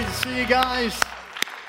Great to see you guys.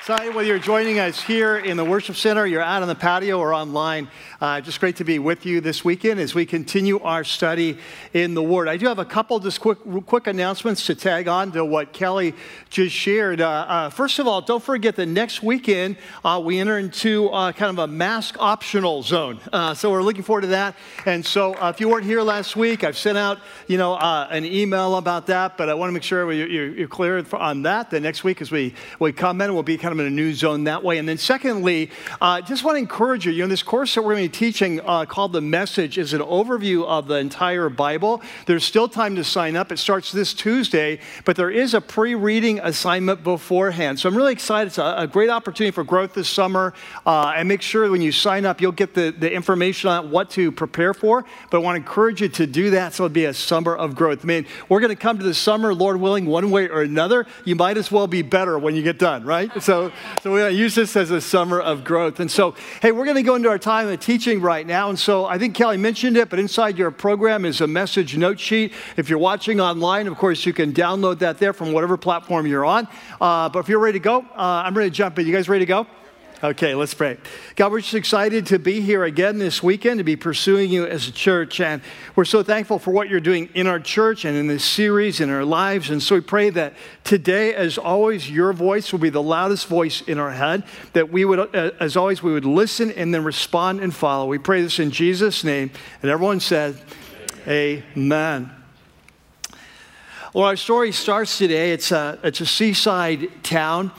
Excited whether you're joining us here in the worship center, you're out on the patio, or online. Uh, just great to be with you this weekend as we continue our study in the Word. I do have a couple just quick, quick announcements to tag on to what Kelly just shared. Uh, uh, first of all, don't forget that next weekend uh, we enter into uh, kind of a mask optional zone. Uh, so we're looking forward to that. And so if you weren't here last week, I've sent out you know an email about that, but I want to make sure you're, you're clear on that. The next week as we, we come in, we'll be kind of in a new zone that way. And then secondly, i just want to encourage you, you know, this course that we're going to be teaching uh, called The Message is an overview of the entire Bible. There's still time to sign up. It starts this Tuesday, but there is a pre reading assignment beforehand. So I'm really excited. It's a, a great opportunity for growth this summer. Uh, and make sure when you sign up, you'll get the, the information on what to prepare for. But I want to encourage you to do that so it'll be a summer of growth. I mean, we're going to come to the summer, Lord willing, one way or another. You might as well be better when you get done, right? So, so we're going to use this as a summer of growth. And so, hey, we're going to go into our time of teaching right now. And so I think Kelly mentioned it, but inside your program is a message note sheet. If you're watching online, of course, you can download that there from whatever platform you're on. Uh, but if you're ready to go, uh, I'm ready to jump in. You guys ready to go? Okay, let's pray. God, we're just excited to be here again this weekend, to be pursuing you as a church. And we're so thankful for what you're doing in our church and in this series, in our lives. And so we pray that today, as always, your voice will be the loudest voice in our head, that we would, uh, as always, we would listen and then respond and follow. We pray this in Jesus' name. And everyone said, Amen. Well, our story starts today. It's a, it's a seaside town.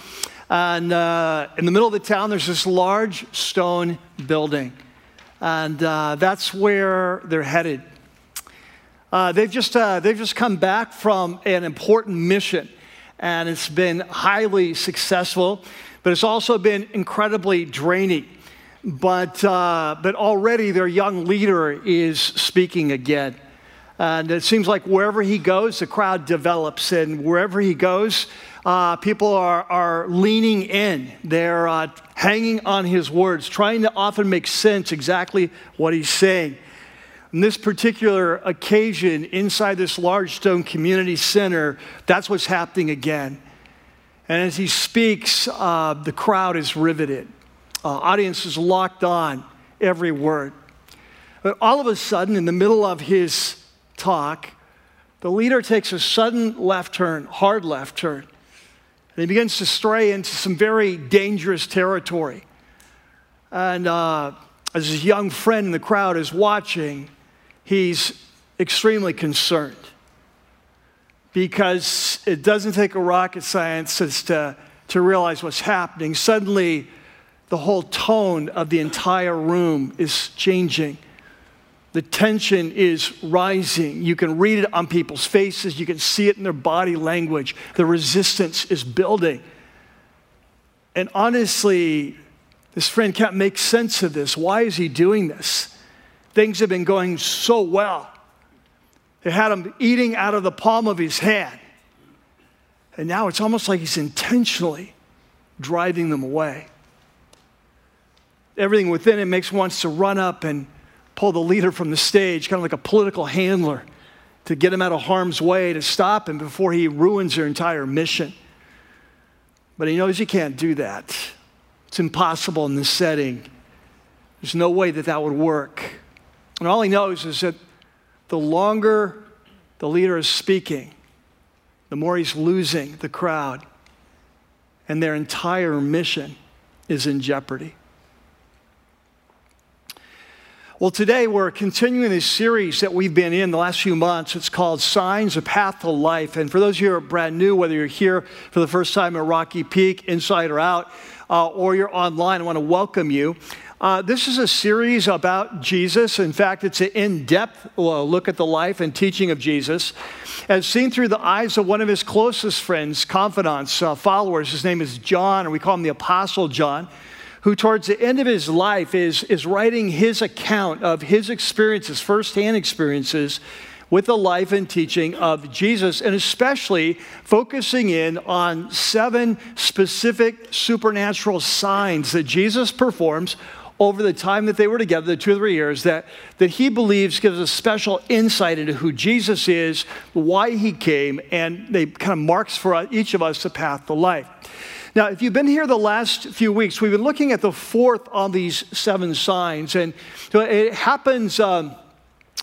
And uh, in the middle of the town, there's this large stone building. And uh, that's where they're headed. Uh, they've, just, uh, they've just come back from an important mission, and it's been highly successful, but it's also been incredibly draining. But, uh, but already their young leader is speaking again. And it seems like wherever he goes, the crowd develops, and wherever he goes, uh, people are, are leaning in. They're uh, hanging on his words, trying to often make sense exactly what he's saying. In this particular occasion, inside this large stone community center, that's what's happening again. And as he speaks, uh, the crowd is riveted. Uh, audience is locked on every word. But all of a sudden, in the middle of his talk, the leader takes a sudden left turn, hard left turn. And he begins to stray into some very dangerous territory. And uh, as his young friend in the crowd is watching, he's extremely concerned because it doesn't take a rocket scientist to, to realize what's happening. Suddenly, the whole tone of the entire room is changing. The tension is rising. You can read it on people's faces, you can see it in their body language. The resistance is building. And honestly, this friend can't make sense of this. Why is he doing this? Things have been going so well. They had him eating out of the palm of his hand. And now it's almost like he's intentionally driving them away. Everything within him makes wants to run up and pull the leader from the stage, kind of like a political handler, to get him out of harm's way, to stop him before he ruins their entire mission. But he knows he can't do that. It's impossible in this setting. There's no way that that would work. And all he knows is that the longer the leader is speaking, the more he's losing the crowd, and their entire mission is in jeopardy. Well, today we're continuing this series that we've been in the last few months. It's called Signs, a Path to Life. And for those of you who are brand new, whether you're here for the first time at Rocky Peak, inside or out, uh, or you're online, I want to welcome you. Uh, this is a series about Jesus. In fact, it's an in depth look at the life and teaching of Jesus, as seen through the eyes of one of his closest friends, confidants, uh, followers. His name is John, or we call him the Apostle John who, towards the end of his life, is, is writing his account of his experiences, firsthand experiences with the life and teaching of Jesus, and especially focusing in on seven specific supernatural signs that Jesus performs over the time that they were together, the two or three years, that, that he believes gives a special insight into who Jesus is, why he came, and they kind of marks for each of us the path to life. Now, if you've been here the last few weeks, we've been looking at the fourth of these seven signs, and it happens. Um,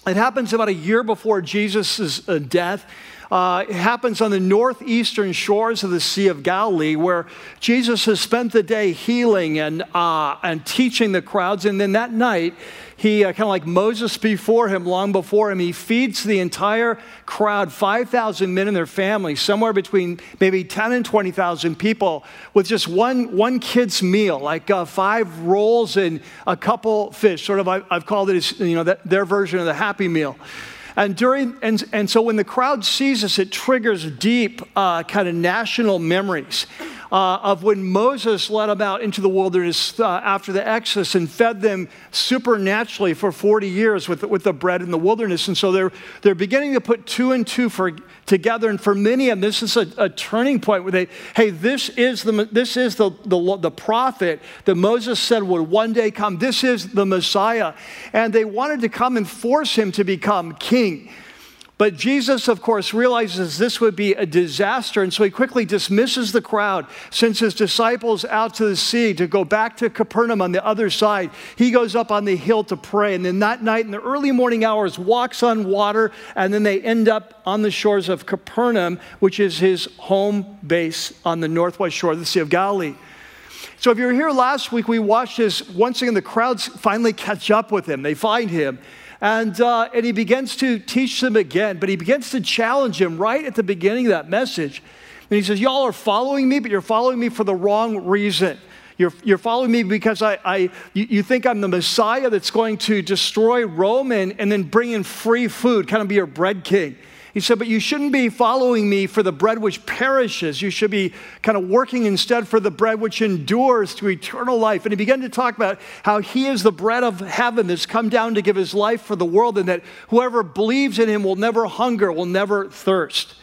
it happens about a year before Jesus' uh, death. Uh, it happens on the northeastern shores of the Sea of Galilee, where Jesus has spent the day healing and, uh, and teaching the crowds. And then that night, he, uh, kind of like Moses before him, long before him, he feeds the entire crowd, 5,000 men and their families, somewhere between maybe 10 and 20,000 people, with just one, one kid's meal, like uh, five rolls and a couple fish. Sort of, I, have called it, as, you know, that, their version of the Happy Meal. And during and, and so when the crowd sees this, it triggers deep uh, kind of national memories uh, of when Moses led them out into the wilderness uh, after the Exodus and fed them supernaturally for 40 years with, with the bread in the wilderness. And so they're, they're beginning to put two and two for, together. And for many of them, this is a, a turning point where they, hey, this is, the, this is the, the, the prophet that Moses said would one day come. This is the Messiah. And they wanted to come and force him to become king. But Jesus, of course, realizes this would be a disaster, and so he quickly dismisses the crowd, sends his disciples out to the sea to go back to Capernaum on the other side. He goes up on the hill to pray, and then that night in the early morning hours walks on water, and then they end up on the shores of Capernaum, which is his home base on the northwest shore of the Sea of Galilee. So if you were here last week, we watched this. Once again, the crowds finally catch up with him. They find him. And, uh, and he begins to teach them again, but he begins to challenge him right at the beginning of that message. And he says, Y'all are following me, but you're following me for the wrong reason. You're, you're following me because I, I, you, you think I'm the Messiah that's going to destroy Rome and, and then bring in free food, kind of be your bread king. He said, But you shouldn't be following me for the bread which perishes. You should be kind of working instead for the bread which endures to eternal life. And he began to talk about how he is the bread of heaven that's come down to give his life for the world, and that whoever believes in him will never hunger, will never thirst.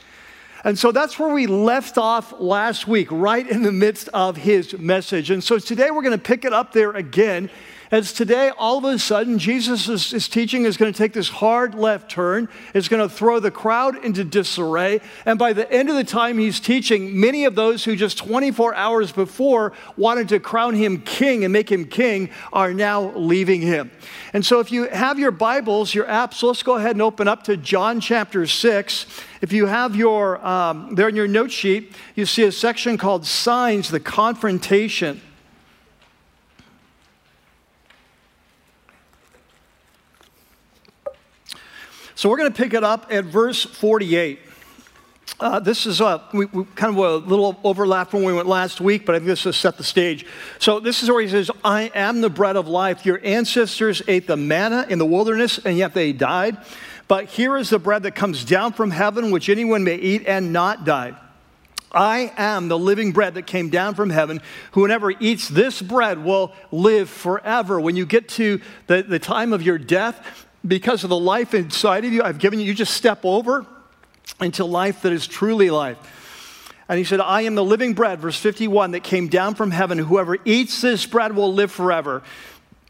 And so that's where we left off last week, right in the midst of his message. And so today we're going to pick it up there again as today, all of a sudden, Jesus' teaching is going to take this hard left turn. It's going to throw the crowd into disarray. And by the end of the time he's teaching, many of those who just 24 hours before wanted to crown him king and make him king are now leaving him. And so, if you have your Bibles, your apps, let's go ahead and open up to John chapter 6. If you have your, um, there in your note sheet, you see a section called Signs, the Confrontation. So we're going to pick it up at verse 48. Uh, this is a, we, we kind of a little overlap from when we went last week, but I think this will set the stage. So this is where he says, I am the bread of life. Your ancestors ate the manna in the wilderness, and yet they died. But here is the bread that comes down from heaven, which anyone may eat and not die. I am the living bread that came down from heaven. Whoever eats this bread will live forever. When you get to the, the time of your death, because of the life inside of you, I've given you, you just step over into life that is truly life. And he said, I am the living bread, verse 51, that came down from heaven. Whoever eats this bread will live forever.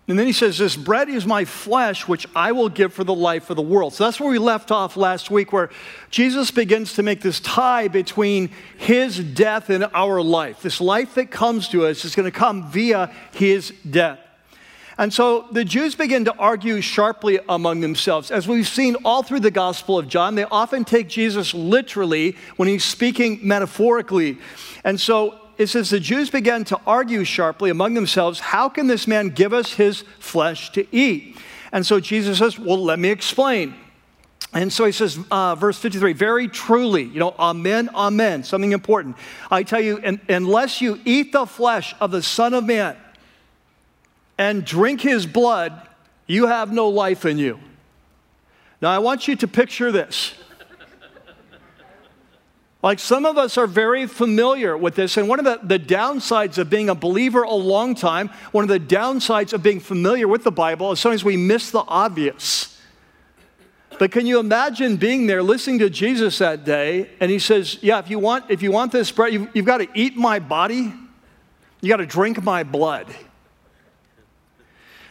And then he says, This bread is my flesh, which I will give for the life of the world. So that's where we left off last week, where Jesus begins to make this tie between his death and our life. This life that comes to us is going to come via his death. And so the Jews begin to argue sharply among themselves. As we've seen all through the Gospel of John, they often take Jesus literally when he's speaking metaphorically. And so it says the Jews began to argue sharply among themselves how can this man give us his flesh to eat? And so Jesus says, Well, let me explain. And so he says, uh, verse 53, very truly, you know, amen, amen, something important. I tell you, unless you eat the flesh of the Son of Man and drink his blood, you have no life in you. Now, I want you to picture this. Like some of us are very familiar with this, and one of the, the downsides of being a believer a long time, one of the downsides of being familiar with the Bible is sometimes we miss the obvious. But can you imagine being there listening to Jesus that day, and he says, Yeah, if you want, if you want this bread, you've, you've got to eat my body, you got to drink my blood.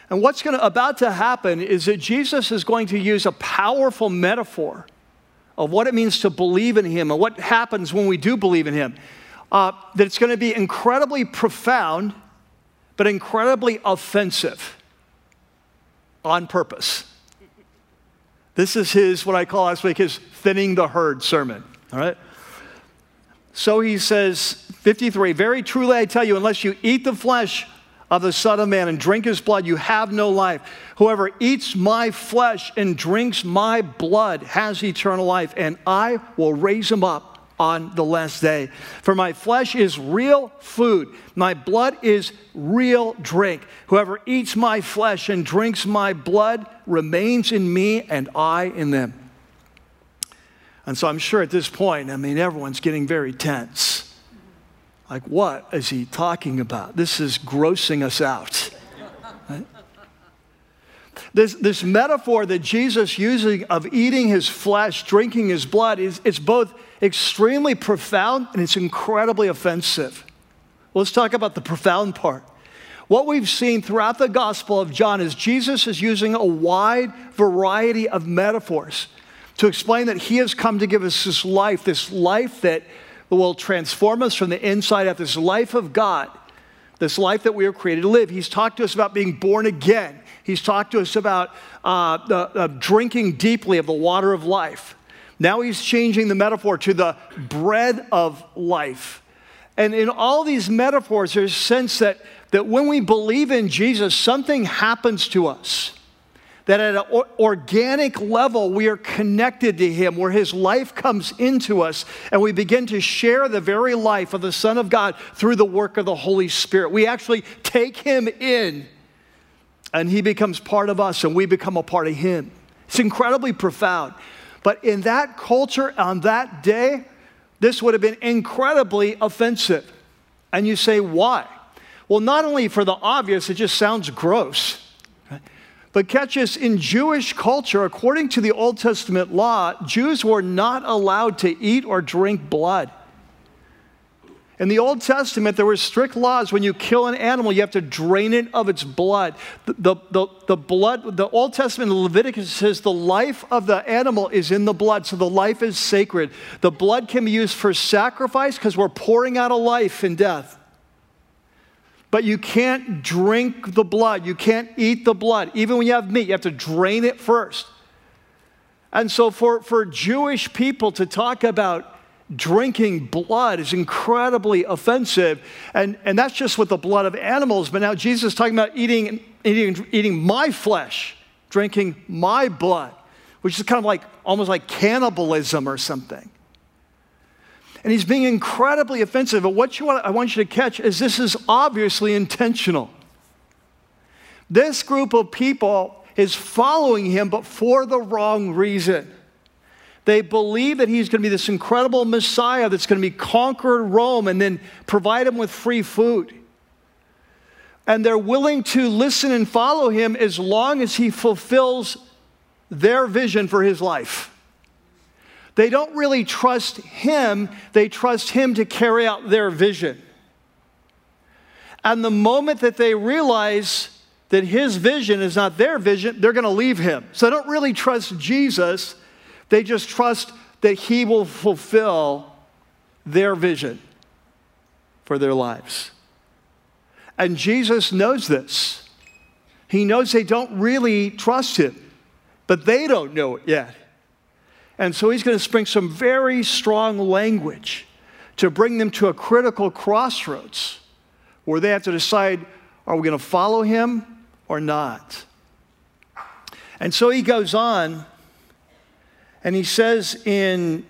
And what's gonna, about to happen is that Jesus is going to use a powerful metaphor of what it means to believe in Him and what happens when we do believe in Him. Uh, that it's going to be incredibly profound, but incredibly offensive on purpose. This is his, what I call last week, his thinning the herd sermon. All right? So he says, 53, very truly I tell you, unless you eat the flesh of the Son of Man and drink his blood, you have no life. Whoever eats my flesh and drinks my blood has eternal life, and I will raise him up on the last day. For my flesh is real food, my blood is real drink. Whoever eats my flesh and drinks my blood remains in me, and I in them. And so I'm sure at this point, I mean, everyone's getting very tense. Like, what is he talking about? This is grossing us out. This, this metaphor that Jesus using of eating his flesh, drinking his blood, is it's both extremely profound and it's incredibly offensive. Let's talk about the profound part. What we've seen throughout the Gospel of John is Jesus is using a wide variety of metaphors to explain that he has come to give us this life, this life that will transform us from the inside out, this life of God, this life that we are created to live. He's talked to us about being born again. He's talked to us about uh, uh, drinking deeply of the water of life. Now he's changing the metaphor to the bread of life. And in all these metaphors, there's a sense that, that when we believe in Jesus, something happens to us that at an organic level we are connected to Him, where His life comes into us, and we begin to share the very life of the Son of God through the work of the Holy Spirit. We actually take Him in, and He becomes part of us, and we become a part of Him. It's incredibly profound. But in that culture on that day, this would have been incredibly offensive. And you say, why? Well, not only for the obvious, it just sounds gross. But catch this in Jewish culture, according to the Old Testament law, Jews were not allowed to eat or drink blood. In the Old Testament, there were strict laws. When you kill an animal, you have to drain it of its blood. The, the, the, blood, the Old Testament, Leviticus says the life of the animal is in the blood, so the life is sacred. The blood can be used for sacrifice because we're pouring out a life in death. But you can't drink the blood. You can't eat the blood. Even when you have meat, you have to drain it first. And so, for, for Jewish people to talk about drinking blood is incredibly offensive. And, and that's just with the blood of animals. But now Jesus is talking about eating, eating, eating my flesh, drinking my blood, which is kind of like almost like cannibalism or something. And he's being incredibly offensive. But what you want, I want you to catch is this is obviously intentional. This group of people is following him, but for the wrong reason. They believe that he's going to be this incredible Messiah that's going to be conquer Rome and then provide them with free food. And they're willing to listen and follow him as long as he fulfills their vision for his life. They don't really trust him, they trust him to carry out their vision. And the moment that they realize that his vision is not their vision, they're going to leave him. So they don't really trust Jesus, they just trust that he will fulfill their vision for their lives. And Jesus knows this. He knows they don't really trust him, but they don't know it yet. And so he's going to bring some very strong language to bring them to a critical crossroads where they have to decide are we going to follow him or not? And so he goes on and he says in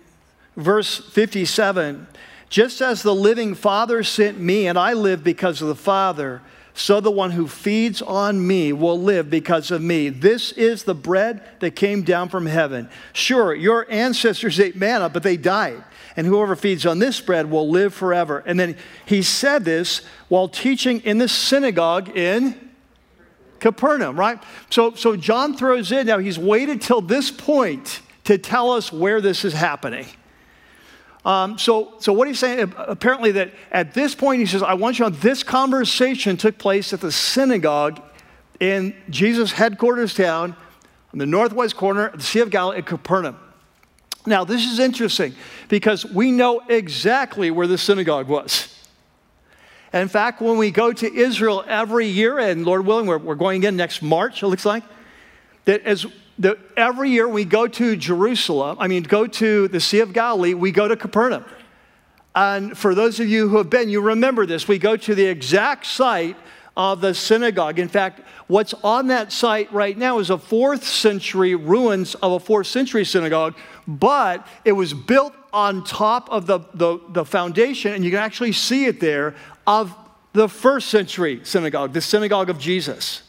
verse 57 just as the living Father sent me, and I live because of the Father so the one who feeds on me will live because of me. This is the bread that came down from heaven. Sure, your ancestors ate manna, but they died. And whoever feeds on this bread will live forever. And then he said this while teaching in the synagogue in Capernaum, right? So, so John throws in, now he's waited till this point to tell us where this is happening. Um, so, so what he's saying, apparently, that at this point, he says, I want you know this conversation took place at the synagogue in Jesus' headquarters town on the northwest corner of the Sea of Galilee at Capernaum. Now, this is interesting because we know exactly where the synagogue was. in fact, when we go to Israel every year, and Lord willing, we're, we're going again next March, it looks like, that as the, every year we go to Jerusalem, I mean, go to the Sea of Galilee, we go to Capernaum. And for those of you who have been, you remember this. We go to the exact site of the synagogue. In fact, what's on that site right now is a fourth century ruins of a fourth century synagogue, but it was built on top of the, the, the foundation, and you can actually see it there, of the first century synagogue, the synagogue of Jesus.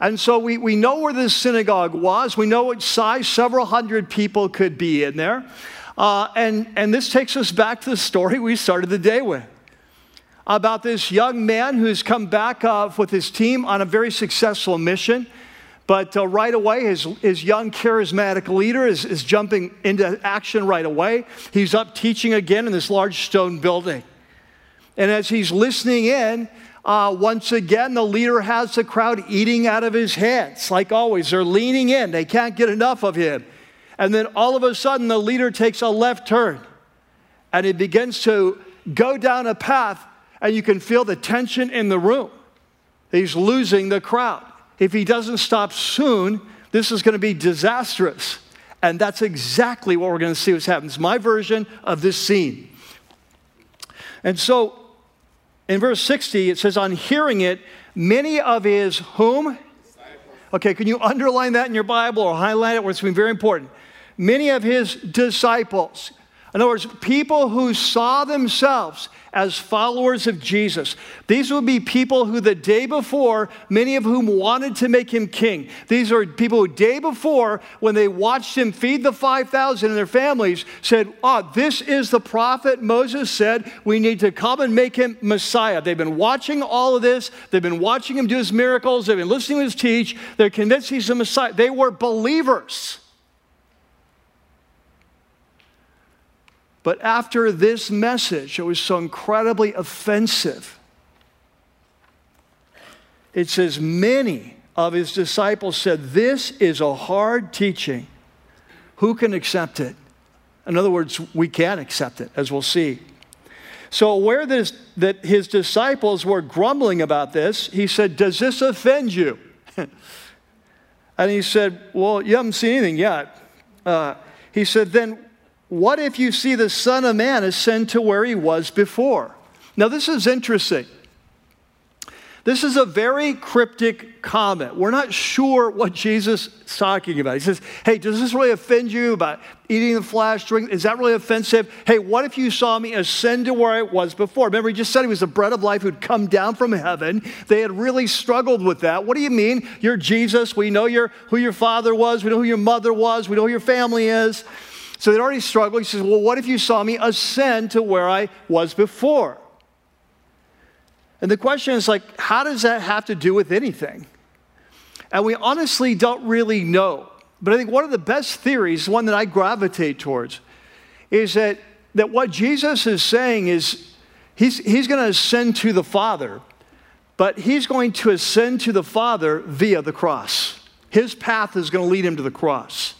And so we, we know where this synagogue was. We know what size several hundred people could be in there. Uh, and, and this takes us back to the story we started the day with about this young man who's come back uh, with his team on a very successful mission. But uh, right away, his, his young charismatic leader is, is jumping into action right away. He's up teaching again in this large stone building. And as he's listening in, uh, once again, the leader has the crowd eating out of his hands. Like always, they're leaning in, they can't get enough of him. And then all of a sudden, the leader takes a left turn and he begins to go down a path, and you can feel the tension in the room. He's losing the crowd. If he doesn't stop soon, this is going to be disastrous. And that's exactly what we're going to see what's happening. It's my version of this scene. And so in verse 60, it says, On hearing it, many of his whom? Okay, can you underline that in your Bible or highlight it? Where it's been very important. Many of his disciples. In other words, people who saw themselves as followers of Jesus. These would be people who the day before, many of whom wanted to make him king. These are people who day before, when they watched him feed the 5,000 and their families, said, Oh, this is the prophet Moses said we need to come and make him Messiah. They've been watching all of this, they've been watching him do his miracles, they've been listening to his teach, they're convinced he's the Messiah. They were believers. But after this message, it was so incredibly offensive. It says, many of his disciples said, This is a hard teaching. Who can accept it? In other words, we can accept it, as we'll see. So, aware that his, that his disciples were grumbling about this, he said, Does this offend you? and he said, Well, you haven't seen anything yet. Uh, he said, Then what if you see the Son of Man ascend to where he was before? Now, this is interesting. This is a very cryptic comment. We're not sure what Jesus is talking about. He says, Hey, does this really offend you about eating the flesh, drink? Is that really offensive? Hey, what if you saw me ascend to where I was before? Remember, he just said he was the bread of life who'd come down from heaven. They had really struggled with that. What do you mean? You're Jesus. We know you who your father was. We know who your mother was. We know who your family is. So they'd already struggled. He says, Well, what if you saw me ascend to where I was before? And the question is like, how does that have to do with anything? And we honestly don't really know. But I think one of the best theories, one that I gravitate towards, is that, that what Jesus is saying is he's, he's going to ascend to the Father, but he's going to ascend to the Father via the cross. His path is going to lead him to the cross.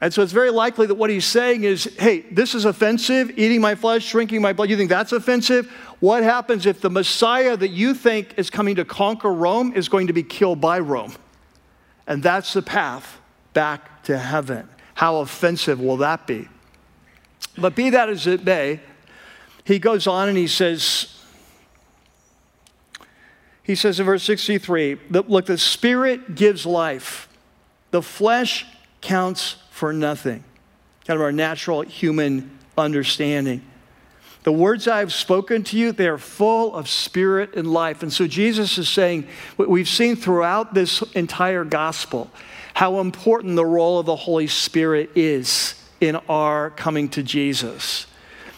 And so it's very likely that what he's saying is, hey, this is offensive, eating my flesh, drinking my blood. You think that's offensive? What happens if the Messiah that you think is coming to conquer Rome is going to be killed by Rome? And that's the path back to heaven. How offensive will that be? But be that as it may, he goes on and he says, he says in verse 63 look, the Spirit gives life, the flesh counts for nothing. Kind of our natural human understanding. The words I've spoken to you, they are full of spirit and life. And so Jesus is saying, what we've seen throughout this entire gospel how important the role of the Holy Spirit is in our coming to Jesus.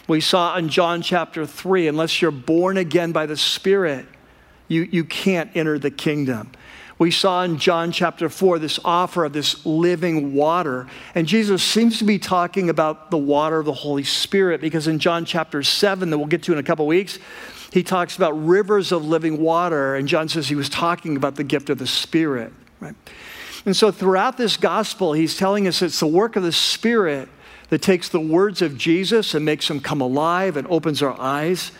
We saw in John chapter 3 unless you're born again by the Spirit, you, you can't enter the kingdom. We saw in John chapter 4 this offer of this living water. And Jesus seems to be talking about the water of the Holy Spirit because in John chapter 7, that we'll get to in a couple weeks, he talks about rivers of living water. And John says he was talking about the gift of the Spirit, right? And so throughout this gospel, he's telling us it's the work of the Spirit that takes the words of Jesus and makes them come alive and opens our eyes.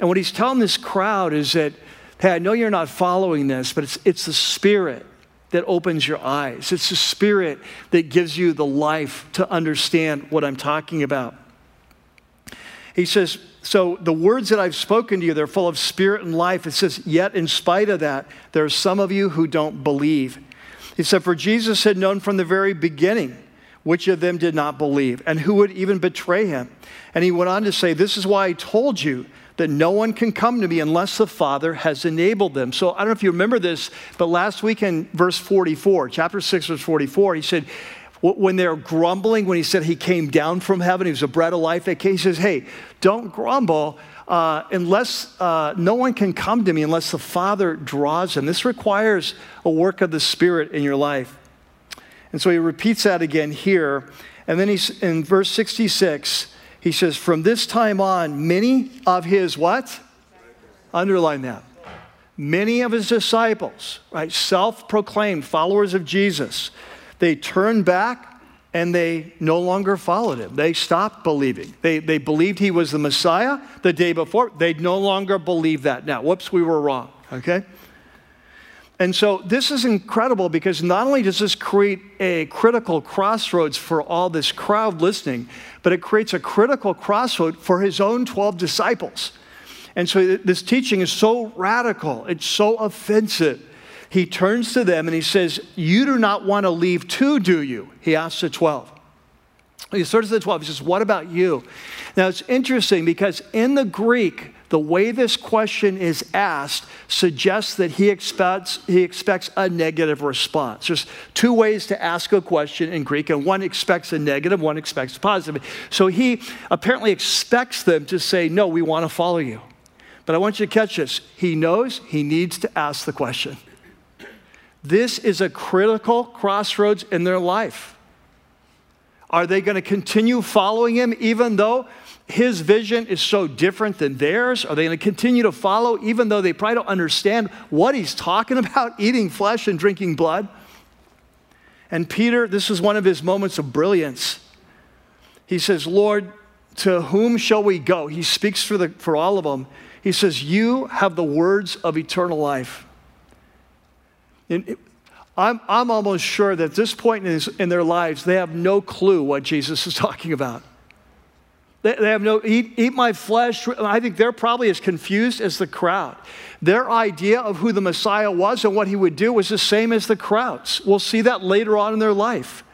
And what he's telling this crowd is that, hey, I know you're not following this, but it's, it's the Spirit that opens your eyes. It's the Spirit that gives you the life to understand what I'm talking about. He says, So the words that I've spoken to you, they're full of spirit and life. It says, Yet in spite of that, there are some of you who don't believe. He said, For Jesus had known from the very beginning which of them did not believe and who would even betray him. And he went on to say, This is why I told you that no one can come to me unless the Father has enabled them. So I don't know if you remember this, but last week in verse 44, chapter 6, verse 44, he said, when they're grumbling, when he said he came down from heaven, he was a bread of life, he says, Hey, don't grumble. Uh, unless uh, no one can come to me unless the Father draws them. This requires a work of the Spirit in your life. And so he repeats that again here. And then he's in verse 66, he says, From this time on, many of his what? Underline that. Many of his disciples, right, self proclaimed followers of Jesus, they turned back and they no longer followed him. They stopped believing. They, they believed he was the Messiah the day before. They no longer believe that now. Whoops, we were wrong, okay? And so this is incredible because not only does this create a critical crossroads for all this crowd listening, but it creates a critical crossroad for his own 12 disciples. And so this teaching is so radical, it's so offensive he turns to them and he says, You do not want to leave too, do you? He asks the 12. He turns to the 12. He says, What about you? Now it's interesting because in the Greek, the way this question is asked suggests that he expects, he expects a negative response. There's two ways to ask a question in Greek, and one expects a negative, one expects a positive. So he apparently expects them to say, No, we want to follow you. But I want you to catch this. He knows he needs to ask the question. This is a critical crossroads in their life. Are they going to continue following him even though his vision is so different than theirs? Are they going to continue to follow even though they probably don't understand what he's talking about, eating flesh and drinking blood? And Peter, this is one of his moments of brilliance. He says, Lord, to whom shall we go? He speaks for, the, for all of them. He says, You have the words of eternal life. And I'm, I'm almost sure that at this point in, his, in their lives, they have no clue what Jesus is talking about. They, they have no, eat, eat my flesh. I think they're probably as confused as the crowd. Their idea of who the Messiah was and what he would do was the same as the crowd's. We'll see that later on in their life.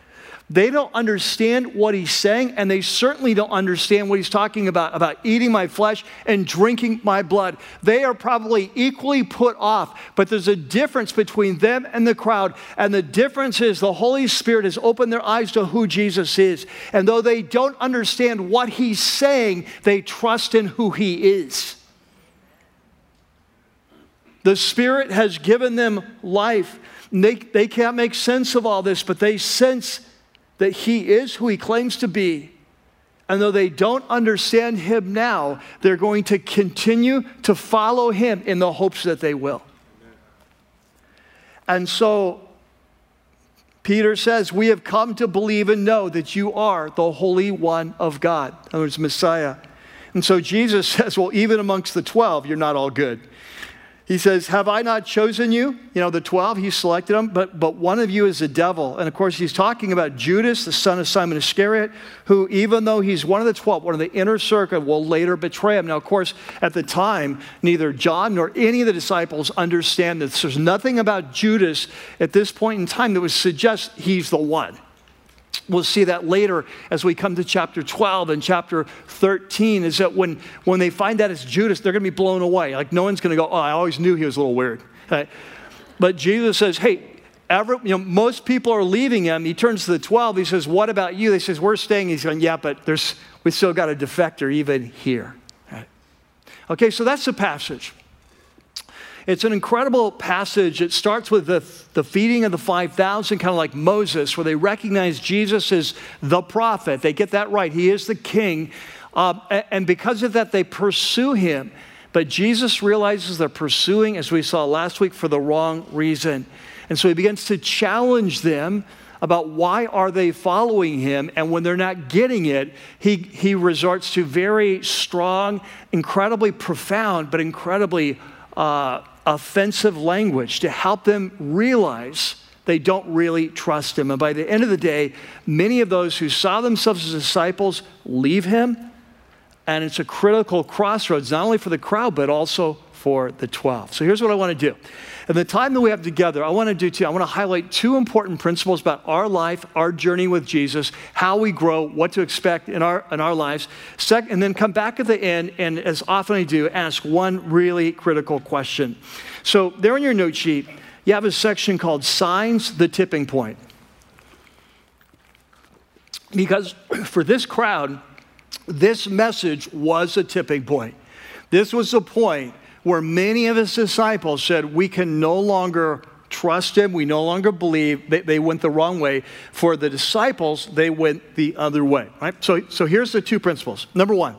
They don't understand what he's saying, and they certainly don't understand what he's talking about, about eating my flesh and drinking my blood. They are probably equally put off, but there's a difference between them and the crowd. And the difference is the Holy Spirit has opened their eyes to who Jesus is. And though they don't understand what he's saying, they trust in who he is. The Spirit has given them life. They, they can't make sense of all this, but they sense that he is who he claims to be. And though they don't understand him now, they're going to continue to follow him in the hopes that they will. And so Peter says, We have come to believe and know that you are the Holy One of God. In other words, Messiah. And so Jesus says, Well, even amongst the 12, you're not all good. He says, Have I not chosen you? You know, the 12, he selected them, but, but one of you is a devil. And of course, he's talking about Judas, the son of Simon Iscariot, who, even though he's one of the 12, one of the inner circle, will later betray him. Now, of course, at the time, neither John nor any of the disciples understand this. There's nothing about Judas at this point in time that would suggest he's the one. We'll see that later as we come to chapter 12 and chapter 13. Is that when, when they find out it's Judas, they're going to be blown away. Like, no one's going to go, Oh, I always knew he was a little weird. But Jesus says, Hey, Every, you know, most people are leaving him. He turns to the 12. He says, What about you? They says, We're staying. He's going, Yeah, but there's, we still got a defector even here. Okay, so that's the passage. It's an incredible passage. It starts with the, the feeding of the 5,000, kind of like Moses, where they recognize Jesus as the prophet. They get that right. He is the king. Uh, and because of that, they pursue him. But Jesus realizes they're pursuing, as we saw last week, for the wrong reason. And so he begins to challenge them about why are they following him and when they're not getting it he, he resorts to very strong incredibly profound but incredibly uh, offensive language to help them realize they don't really trust him. And by the end of the day many of those who saw themselves as disciples leave him. And it's a critical crossroads not only for the crowd but also for the 12 so here's what i want to do in the time that we have together, I want to do two. I want to highlight two important principles about our life, our journey with Jesus, how we grow, what to expect in our, in our lives. Second, and then come back at the end and, as often I do, ask one really critical question. So, there in your note sheet, you have a section called Signs, the Tipping Point. Because for this crowd, this message was a tipping point. This was the point where many of his disciples said, We can no longer trust him, we no longer believe. They, they went the wrong way. For the disciples, they went the other way. Right? So, so here's the two principles. Number one,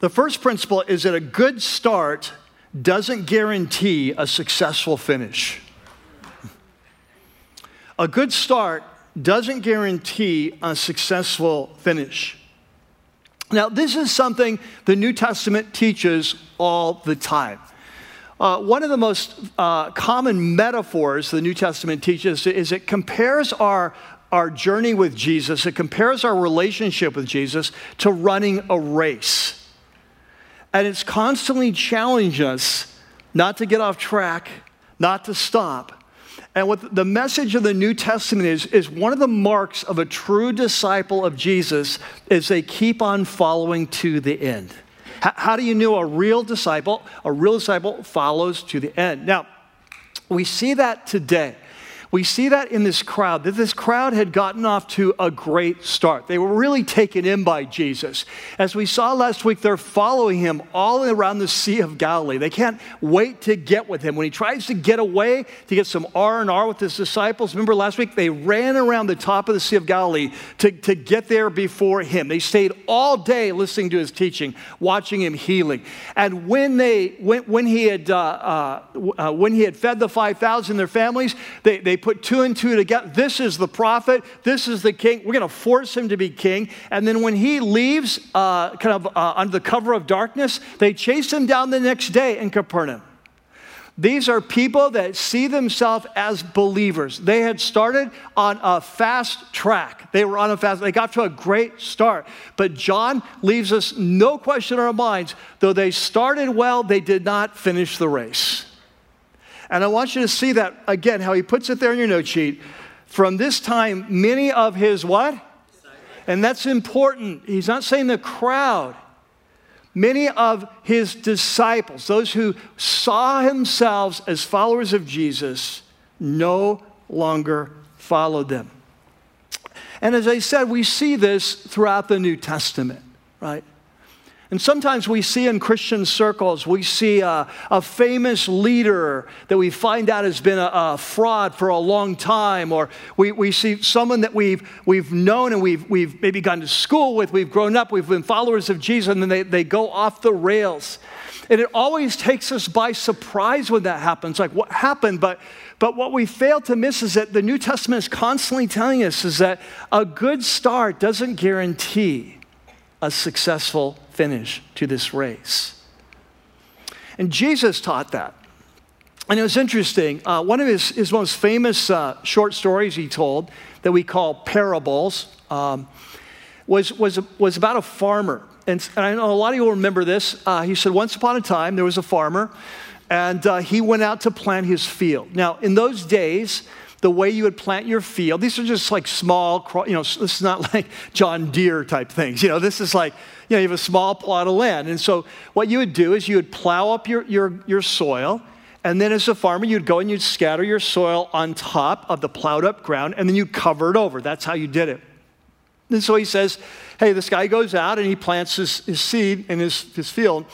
the first principle is that a good start doesn't guarantee a successful finish. A good start doesn't guarantee a successful finish. Now, this is something the New Testament teaches all the time. Uh, one of the most uh, common metaphors the New Testament teaches is it compares our, our journey with Jesus, it compares our relationship with Jesus to running a race. And it's constantly challenging us not to get off track, not to stop, and what the message of the New Testament is, is one of the marks of a true disciple of Jesus is they keep on following to the end. How, how do you know a real disciple? A real disciple follows to the end. Now, we see that today. We see that in this crowd, that this crowd had gotten off to a great start. They were really taken in by Jesus. As we saw last week, they're following him all around the Sea of Galilee. They can't wait to get with him. When he tries to get away to get some R&R with his disciples, remember last week, they ran around the top of the Sea of Galilee to, to get there before him. They stayed all day listening to his teaching, watching him healing. And when, they, when, when, he, had, uh, uh, uh when he had fed the 5,000, their families, they, they put two and two together. This is the prophet. This is the king. We're going to force him to be king. And then when he leaves, uh, kind of uh, under the cover of darkness, they chase him down the next day in Capernaum. These are people that see themselves as believers. They had started on a fast track. They were on a fast, they got to a great start. But John leaves us no question in our minds. Though they started well, they did not finish the race. And I want you to see that again, how he puts it there in your note sheet. From this time, many of his what? And that's important. He's not saying the crowd. Many of his disciples, those who saw themselves as followers of Jesus, no longer followed them. And as I said, we see this throughout the New Testament, right? And sometimes we see in Christian circles, we see a, a, famous leader that we find out has been a, a fraud for a long time, or we, we see someone that we've, we've known and we've, we've maybe gone to school with, we've grown up, we've been followers of Jesus, and then they, they go off the rails. And it always takes us by surprise when that happens. Like, what happened? But, but what we fail to miss is that the New Testament is constantly telling us is that a good start doesn't guarantee a successful finish to this race. And Jesus taught that. And it was interesting. Uh, one of his, his most famous uh, short stories he told, that we call parables, um, was, was, was about a farmer. And, and, I know a lot of you will remember this. Uh, he said, Once upon a time, there was a farmer, and uh, he went out to plant his field. Now, in those days, the way you would plant your field. These are just like small, you know, this is not like John Deere type things. You know, this is like, you know, you have a small plot of land. And so what you would do is you would plow up your, your, your soil. And then as a farmer, you'd go and you'd scatter your soil on top of the plowed up ground and then you'd cover it over. That's how you did it. And so he says, hey, this guy goes out and he plants his, his seed in his, his field.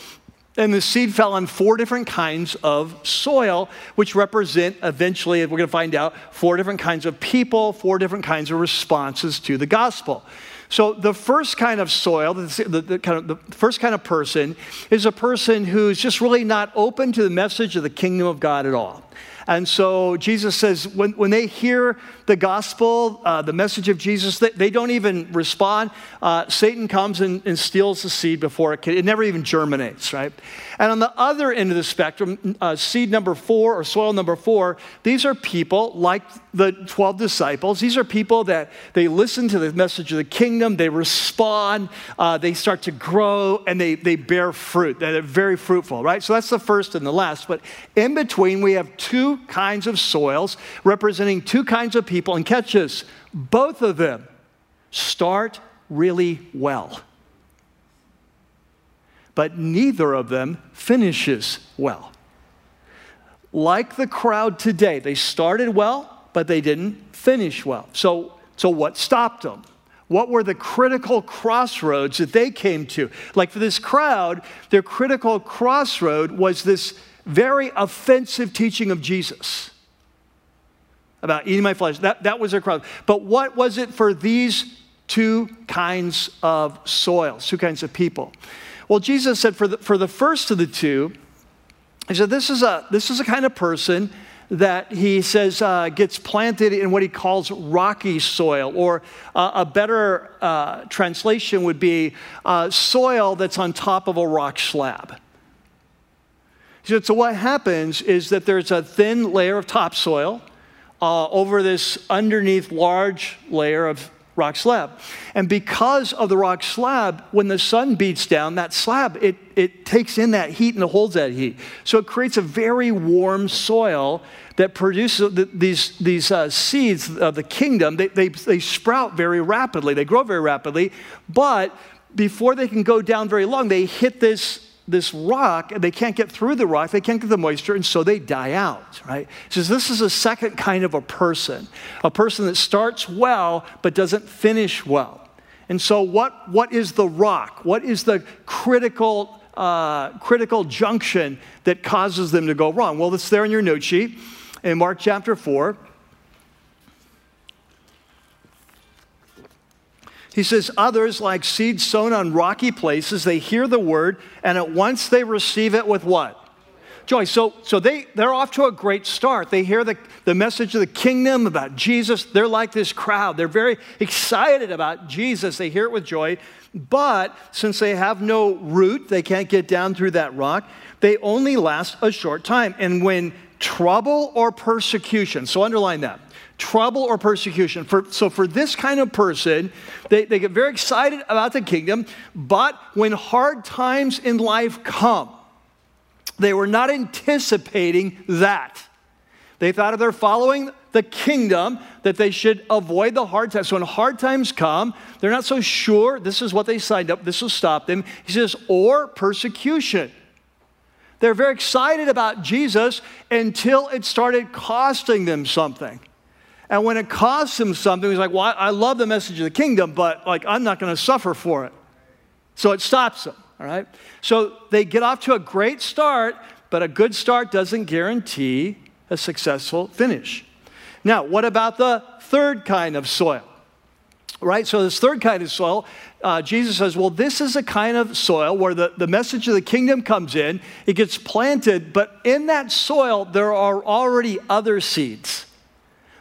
And the seed fell on four different kinds of soil, which represent eventually, we're going to find out, four different kinds of people, four different kinds of responses to the gospel. So the first kind of soil, the, the, the, kind of, the first kind of person is a person who's just really not open to the message of the kingdom of God at all. And so Jesus says when, when they hear the gospel, uh, the message of Jesus, they, they don't even respond. Uh, Satan comes and, and, steals the seed before it can, it never even germinates, right? And on the other end of the spectrum, uh, seed number four or soil number four, these are people like the 12 disciples. These are people that they listen to the message of the kingdom, they respond, uh, they start to grow, and they, they bear fruit. They're very fruitful, right? So that's the first and the last. But in between, we have two kinds of soils representing two kinds of people. And catch this both of them start really well, but neither of them finishes well. Like the crowd today, they started well but they didn't finish well. So, so what stopped them? What were the critical crossroads that they came to? Like for this crowd, their critical crossroad was this very offensive teaching of Jesus about eating my flesh. That, that was their crowd. But what was it for these two kinds of soils, two kinds of people? Well, Jesus said for the, for the first of the two, he said, this is, a, this is a kind of person that he says uh, gets planted in what he calls rocky soil, or uh, a better uh, translation would be uh, soil that's on top of a rock slab. So, so, what happens is that there's a thin layer of topsoil uh, over this underneath large layer of rock slab. And because of the rock slab, when the sun beats down, that slab, it, it takes in that heat and it holds that heat. So it creates a very warm soil that produces these, these uh, seeds of the kingdom. They, they, they sprout very rapidly, they grow very rapidly, but before they can go down very long, they hit this this rock and they can't get through the rock, they can't get the moisture, and so they die out, right? So this is a second kind of a person, a person that starts well but doesn't finish well. And so, what, what is the rock? What is the critical, uh, critical junction that causes them to go wrong? Well, it's there in your note sheet in Mark chapter 4. He says, Others, like seeds sown on rocky places, they hear the word, and at once they receive it with what? Joy. So, so they, they're off to a great start. They hear the, the message of the kingdom about Jesus. They're like this crowd. They're very excited about Jesus. They hear it with joy. But since they have no root, they can't get down through that rock, they only last a short time. And when trouble or persecution, so underline that, trouble or persecution. For, so, for this kind of person, they, they get very excited about the kingdom, but when hard times in life come, they were not anticipating that. They thought if they're following the kingdom, that they should avoid the hard times. So when hard times come, they're not so sure this is what they signed up, this will stop them. He says, or persecution. They're very excited about Jesus until it started costing them something. And when it costs him something, he's like, Well, I love the message of the kingdom, but like I'm not going to suffer for it. So it stops him. All right? So they get off to a great start, but a good start doesn't guarantee a successful finish. Now, what about the third kind of soil? Right? So, this third kind of soil, uh, Jesus says, well, this is a kind of soil where the, the message of the kingdom comes in, it gets planted, but in that soil, there are already other seeds.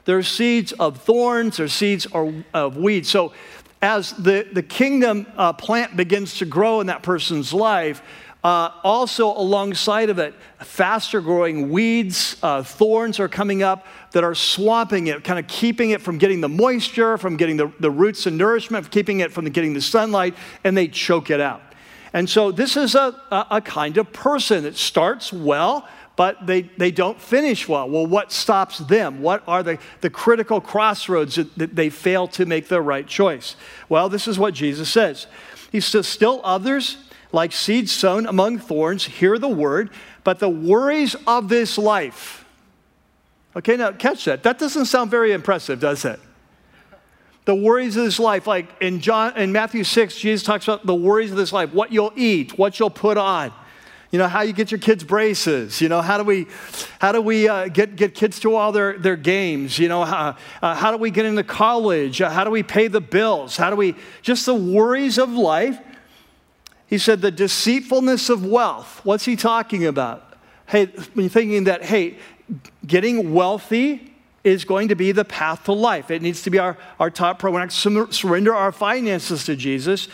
There's seeds of thorns, there's seeds of weeds. So as the, the kingdom uh, plant begins to grow in that person's life, uh, also alongside of it, faster growing weeds, uh, thorns are coming up that are swamping it, kind of keeping it from getting the moisture, from getting the, the roots and nourishment, keeping it from getting the sunlight, and they choke it out. And so this is a, a, a kind of person that starts well, but they, they don't finish well. Well, what stops them? What are the, the critical crossroads that, that they fail to make the right choice? Well, this is what Jesus says. He says, Still others, like seeds sown among thorns, hear the word, but the worries of this life. Okay, now catch that. That doesn't sound very impressive, does it? The worries of this life, like in John in Matthew 6, Jesus talks about the worries of this life, what you'll eat, what you'll put on You know, how you get your kids braces. You know, how do we, how do we uh, get, get kids to all their, their games? You know, how, uh, how do we get into college? Uh, how do we pay the bills? How do we, just the worries of life. He said, the deceitfulness of wealth. What's he talking about? Hey, when you're thinking that, hey, getting wealthy is going to be the path to life. It needs to be our, our top priority. To surrender our finances to Jesus.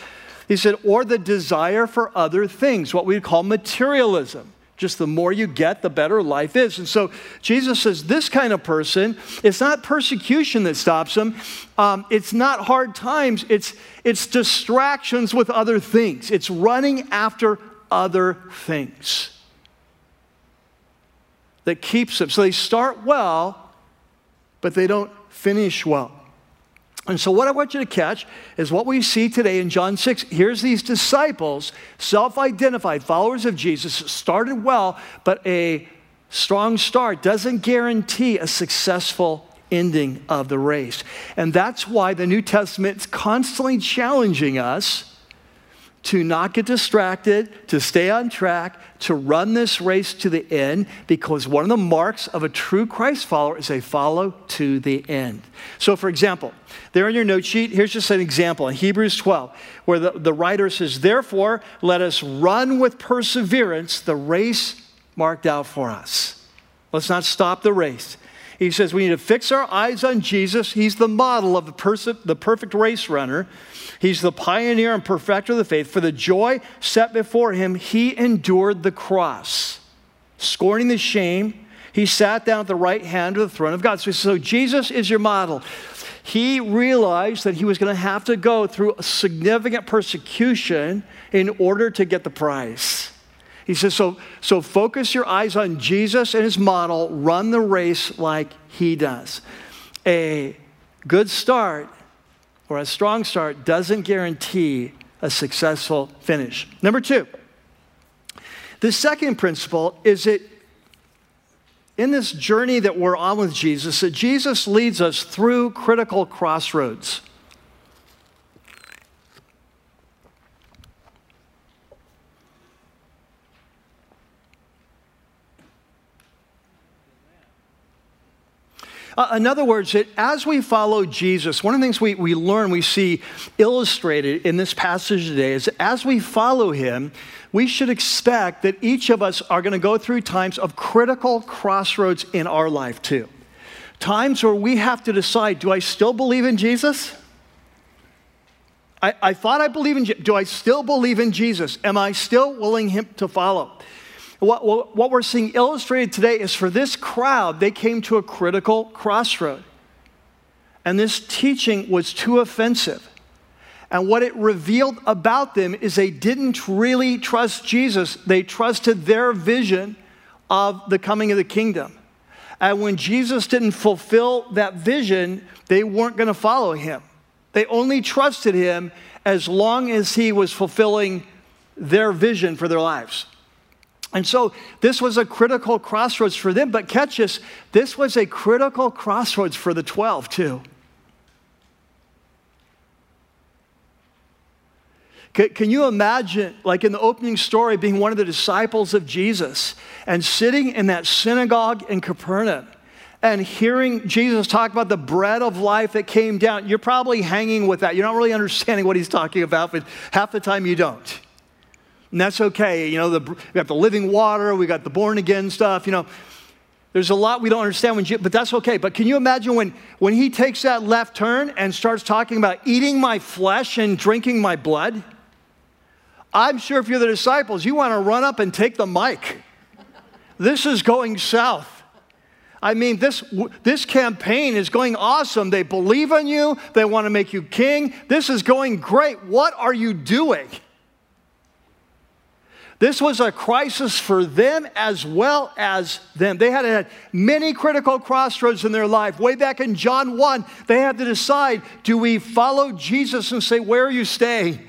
He said, or the desire for other things, what we call materialism. Just the more you get, the better life is. And so Jesus says, this kind of person, it's not persecution that stops them. Um, it's not hard times. It's, it's distractions with other things. It's running after other things that keeps them. So they start well, but they don't finish well. And so, what I want you to catch is what we see today in John 6. Here's these disciples, self identified followers of Jesus, started well, but a strong start doesn't guarantee a successful ending of the race. And that's why the New Testament is constantly challenging us to not get distracted, to stay on track, to run this race to the end, because one of the marks of a true Christ follower is a follow to the end. So, for example, there in your note sheet, here's just an example in Hebrews 12, where the, the writer says, Therefore, let us run with perseverance the race marked out for us. Let's not stop the race. He says we need to fix our eyes on Jesus. He's the model of the, pers- the perfect race runner. He's the pioneer and perfecter of the faith. For the joy set before him, he endured the cross, scorning the shame. He sat down at the right hand of the throne of God. So, so Jesus is your model. He realized that he was going to have to go through significant persecution in order to get the prize. He says, so, so focus your eyes on Jesus and his model, run the race like he does. A good start or a strong start doesn't guarantee a successful finish. Number two, the second principle is that in this journey that we're on with Jesus, that Jesus leads us through critical crossroads. Uh, in other words, that as we follow Jesus, one of the things we, we learn, we see illustrated in this passage today is as we follow him, we should expect that each of us are going to go through times of critical crossroads in our life, too. Times where we have to decide do I still believe in Jesus? I, I thought I believe in Do I still believe in Jesus? Am I still willing him to follow? What, what, what we're seeing illustrated today is for this crowd, they came to a critical crossroad. And this teaching was too offensive. And what it revealed about them is they didn't really trust Jesus, they trusted their vision of the coming of the kingdom. And when Jesus didn't fulfill that vision, they weren't going to follow him. They only trusted him as long as he was fulfilling their vision for their lives. And so this was a critical crossroads for them. But catch this, this was a critical crossroads for the 12 too. Can you imagine, like in the opening story, being one of the disciples of Jesus and sitting in that synagogue in Capernaum and hearing Jesus talk about the bread of life that came down? You're probably hanging with that. You're not really understanding what he's talking about, but half the time you don't. And that's okay. You know, the, we got the living water, we got the born again stuff, you know. There's a lot we don't understand, when, but that's okay. But can you imagine when, when he takes that left turn and starts talking about eating my flesh and drinking my blood? I'm sure if you're the disciples, you want to run up and take the mic. This is going south. I mean, this, this campaign is going awesome. They believe in you, they want to make you king. This is going great. What are you doing? This was a crisis for them as well as them. They had had many critical crossroads in their life. Way back in John 1, they had to decide do we follow Jesus and say, Where are you staying?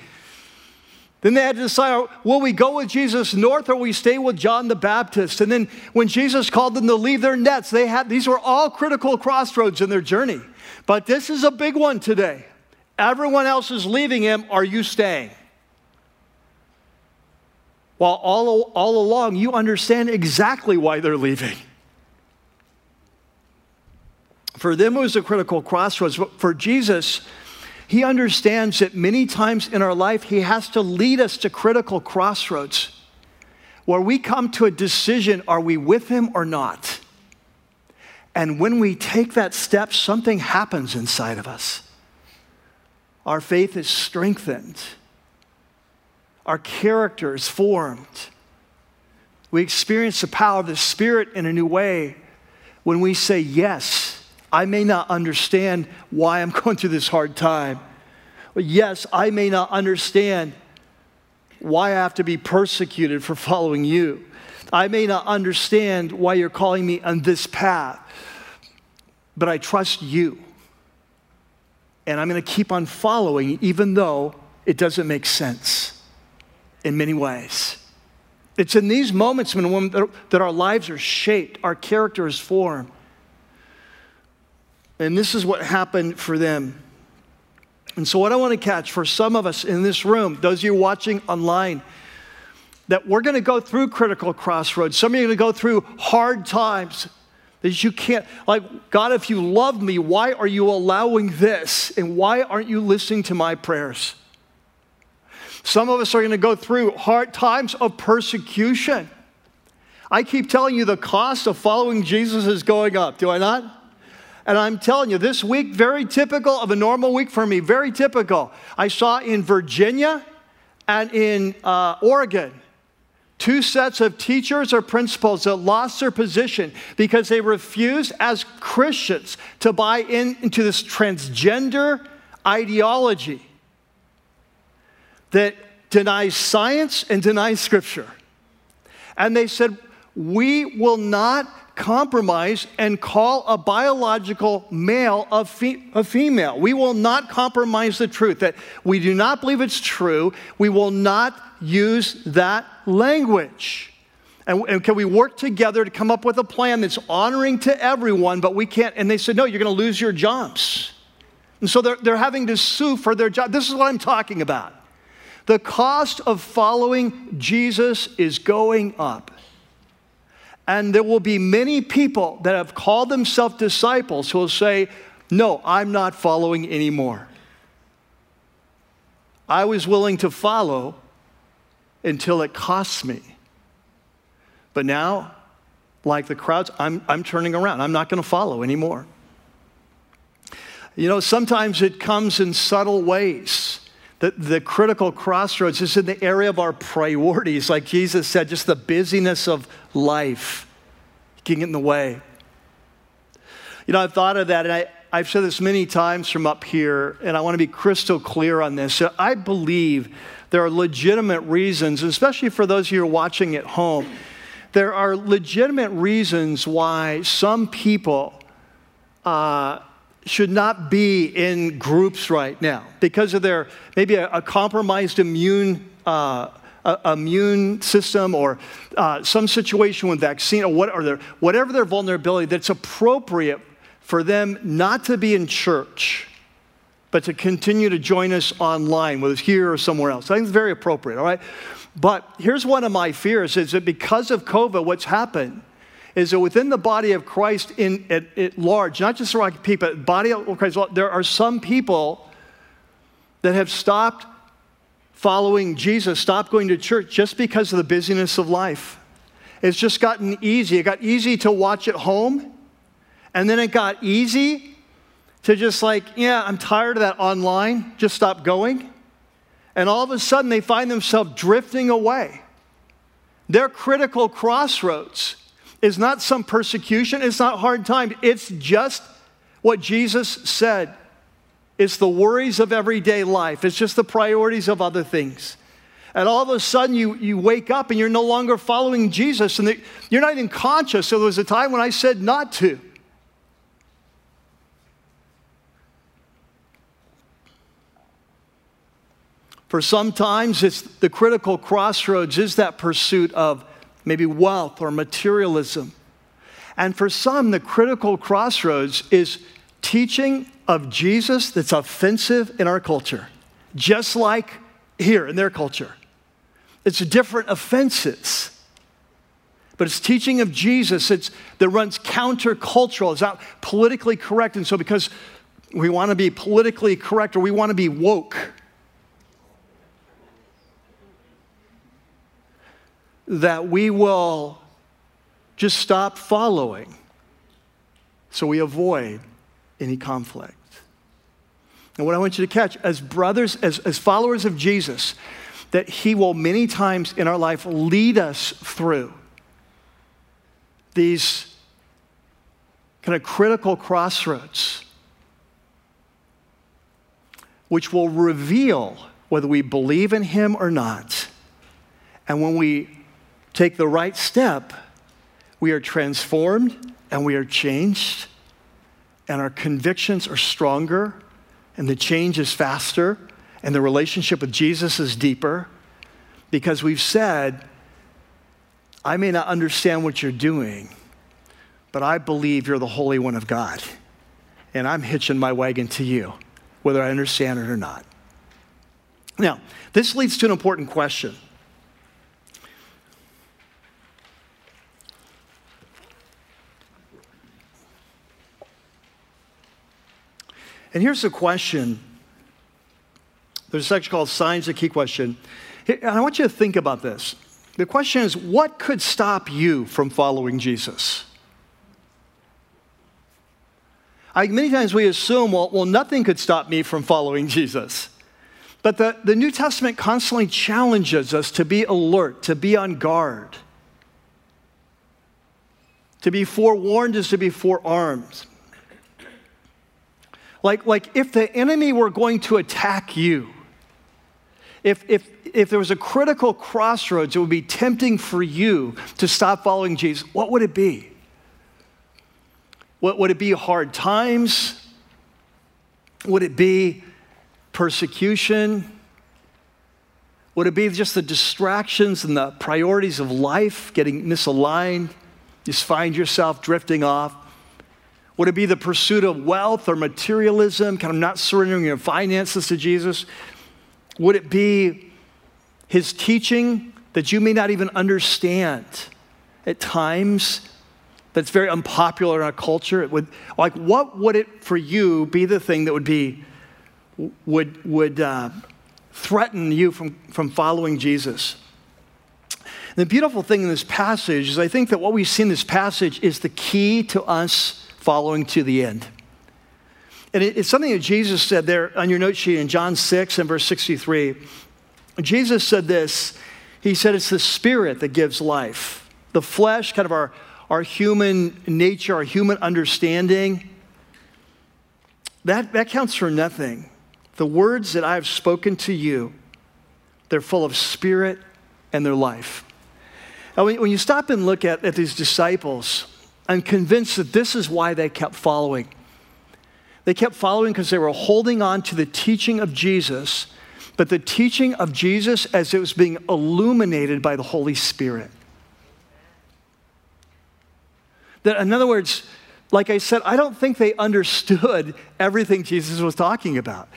Then they had to decide will we go with Jesus north or will we stay with John the Baptist? And then when Jesus called them to leave their nets, they had these were all critical crossroads in their journey. But this is a big one today. Everyone else is leaving him. Are you staying? While all, all along you understand exactly why they're leaving. For them, it was a critical crossroads. But for Jesus, he understands that many times in our life, he has to lead us to critical crossroads where we come to a decision are we with him or not? And when we take that step, something happens inside of us. Our faith is strengthened, our character is formed. We experience the power of the Spirit in a new way when we say yes I may not understand why I'm going through this hard time. But yes, I may not understand why I have to be persecuted for following you. I may not understand why you're calling me on this path, but I trust you. And I'm going to keep on following, even though it doesn't make sense in many ways. It's in these moments when, that our lives are shaped, our character is formed. And this is what happened for them. And so, what I want to catch for some of us in this room, those of you watching online, that we're going to go through critical crossroads. Some of you are going to go through hard times that you can't, like, God, if you love me, why are you allowing this? And why aren't you listening to my prayers? Some of us are going to go through hard times of persecution. I keep telling you the cost of following Jesus is going up, do I not? And I'm telling you, this week, very typical of a normal week for me, very typical. I saw in Virginia and in uh, Oregon two sets of teachers or principals that lost their position because they refused, as Christians, to buy in, into this transgender ideology that denies science and denies scripture. And they said, We will not compromise and call a biological male a, fe- a female. We will not compromise the truth. That we do not believe it's true. We will not use that language. And, and, can we work together to come up with a plan that's honoring to everyone, but we can't? And they said, no, you're going to lose your jobs. And so they're, they're having to sue for their job. This is what I'm talking about. The cost of following Jesus is going up. And there will be many people that have called themselves disciples who will say, No, I'm not following anymore. I was willing to follow until it costs me. But now, like the crowds, I'm, I'm turning around. I'm not going to follow anymore. You know, sometimes it comes in subtle ways. The, the critical crossroads is in the area of our priorities. Like Jesus said, just the busyness of life getting in the way. You know, I've thought of that, and I, I've said this many times from up here, and I want to be crystal clear on this. I believe there are legitimate reasons, especially for those of you who are watching at home, there are legitimate reasons why some people uh, should not be in groups right now because of their maybe a, a compromised immune. Uh, immune system or uh, some situation with vaccine or, what, or their, whatever their vulnerability that's appropriate for them not to be in church but to continue to join us online whether it's here or somewhere else i think it's very appropriate all right but here's one of my fears is that because of covid what's happened is that within the body of Christ in, at, at large, not just the Rocky people, but body of Christ, there are some people that have stopped following Jesus, stopped going to church just because of the busyness of life. It's just gotten easy. It got easy to watch at home, and then it got easy to just like, yeah, I'm tired of that online, just stop going. And all of a sudden, they find themselves drifting away. They're critical crossroads is not some persecution, it's not hard times. It's just what Jesus said. It's the worries of everyday life, it's just the priorities of other things. And all of a sudden, you, you wake up and you're no longer following Jesus, and the, you're not even conscious. So there was a time when I said not to. For sometimes, it's the critical crossroads is that pursuit of maybe wealth or materialism. And for some, the critical crossroads is teaching of Jesus that's offensive in our culture, just like here in their culture. It's different offenses. But it's teaching of Jesus it's, that runs countercultural. It's not politically correct. And so, because we want to be politically correct or we want to be woke, that we will just stop following so we avoid any conflict. And what I want you to catch as brothers, as, as followers of Jesus, that He will many times in our life lead us through these kind of critical crossroads, which will reveal whether we believe in Him or not. And when we take the right step, we are transformed and we are changed, and our convictions are stronger, and the change is faster, and the relationship with Jesus is deeper because we've said, I may not understand what you're doing, but I believe you're the Holy One of God, and I'm hitching my wagon to you, whether I understand it or not. Now, this leads to an important question. And here's the question. There's a section called Signs, the key question. And I want you to think about this. The question is what could stop you from following Jesus? I, many times we assume, well, well, nothing could stop me from following Jesus. But the, the New Testament constantly challenges us to be alert, to be on guard. To be forewarned is to be forearmed. Like, like if the enemy were going to attack you, if, if, if there was a critical crossroads, it would be tempting for you to stop following Jesus, what would it be? What, would it be hard times? Would it be persecution? Would it be just the distractions and the priorities of life getting misaligned? Just find yourself drifting off? Would it be the pursuit of wealth or materialism, kind of not surrendering your finances to Jesus? Would it be his teaching that you may not even understand at times? That's very unpopular in our culture. It would, like, what would it for you be the thing that would be would would uh, threaten you from from following Jesus? the beautiful thing in this passage is I think that what we see in this passage is the key to us following to the end. And it's something that Jesus said there on your note sheet in John 6 and verse 63. Jesus said this He said, It's the spirit that gives life. The flesh, kind of our, our human nature, our human understanding, that, that counts for nothing. The words that I have spoken to you, they're full of spirit and their life. Now, when you stop and look at, at these disciples, I'm convinced that this is why they kept following. They kept following because they were holding on to the teaching of Jesus, but the teaching of Jesus as it was being illuminated by the Holy Spirit. That, in other words, like I said, I don't think they understood everything Jesus was talking about.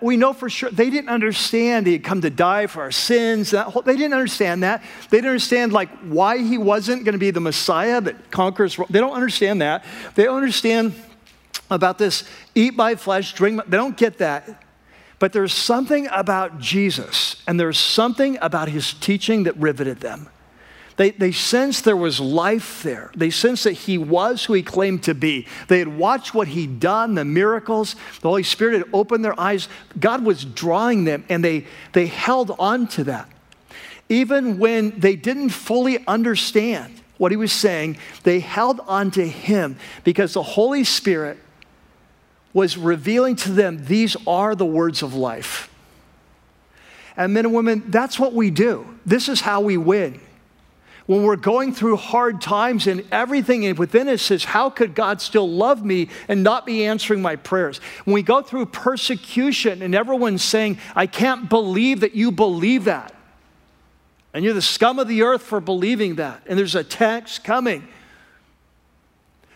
We know for sure they didn't understand he had come to die for our sins. Whole, they didn't understand that. They didn't understand like why he wasn't going to be the Messiah that conquers. They don't understand that. They don't understand about this eat my flesh, drink. My, they don't get that. But there's something about Jesus, and there's something about his teaching that riveted them. They, they sensed there was life there. They sensed that he was who he claimed to be. They had watched what he'd done, the miracles. The Holy Spirit had opened their eyes. God was drawing them, and they, they held on to that. Even when they didn't fully understand what he was saying, they held on to him because the Holy Spirit was revealing to them these are the words of life. And men and women, that's what we do. This is how we win when we're going through hard times and everything within us says, How could God still love me and not be answering my prayers? When we go through persecution and everyone's saying, I can't believe that you believe that. And you're the scum of the earth for believing that. And there's a text coming.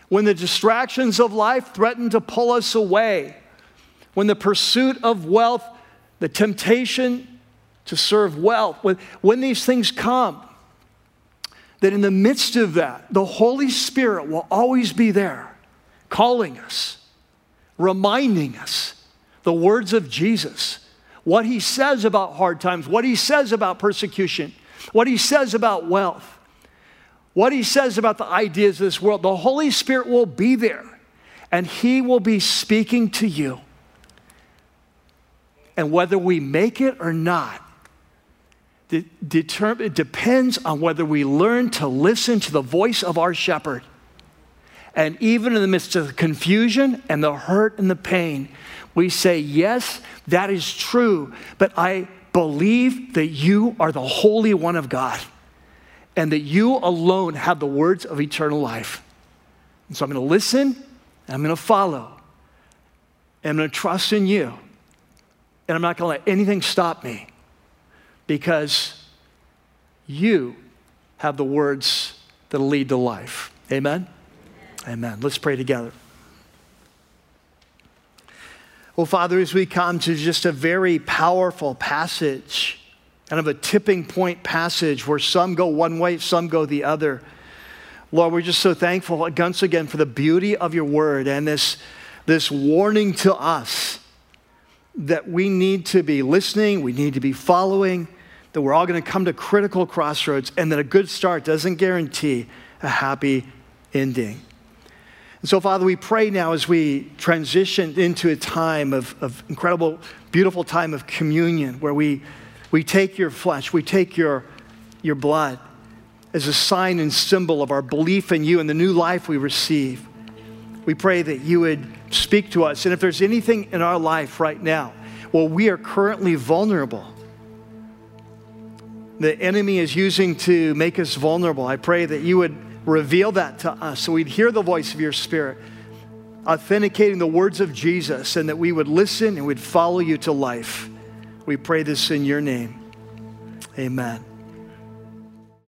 When the distractions of life threaten to pull us away, when the pursuit of wealth, the temptation to serve wealth, When, when these things come, that in the midst of that, the Holy Spirit will always be there, calling us, reminding us the words of Jesus, what he says about hard times, what he says about persecution, what he says about wealth, what he says about the ideas of this world. The Holy Spirit will be there and he will be speaking to you. And whether we make it or not, it depends on whether we learn to listen to the voice of our shepherd. And even in the midst of the confusion and the hurt and the pain, we say, Yes, that is true, but I believe that you are the Holy One of God and that you alone have the words of eternal life. And so I'm going to listen and I'm going to follow. And I'm going to trust in you. And I'm not going to let anything stop me because you have the words that lead to life. Amen? Amen. Let's pray together. Well, Father, as we come to just a very powerful passage, kind of a tipping point passage where some go one way, some go the other. Lord, we're just so thankful once again for the beauty of your word and this, this warning to us that we need to be listening, we need to be following, that we're all going to come to critical crossroads, and that a good start doesn't guarantee a happy ending. And so, Father, we pray now as we transition into a time of, of incredible, beautiful time of communion where we, we take your flesh, we take your, your blood as a sign and symbol of our belief in you and the new life we receive. We pray that you would speak to us. And if there's anything in our life right now, well, we are currently vulnerable. The enemy is using to make us vulnerable. I pray that you would reveal that to us so we'd hear the voice of your Spirit, authenticating the words of Jesus, and that we would listen and we'd follow you to life. We pray this in your name. Amen.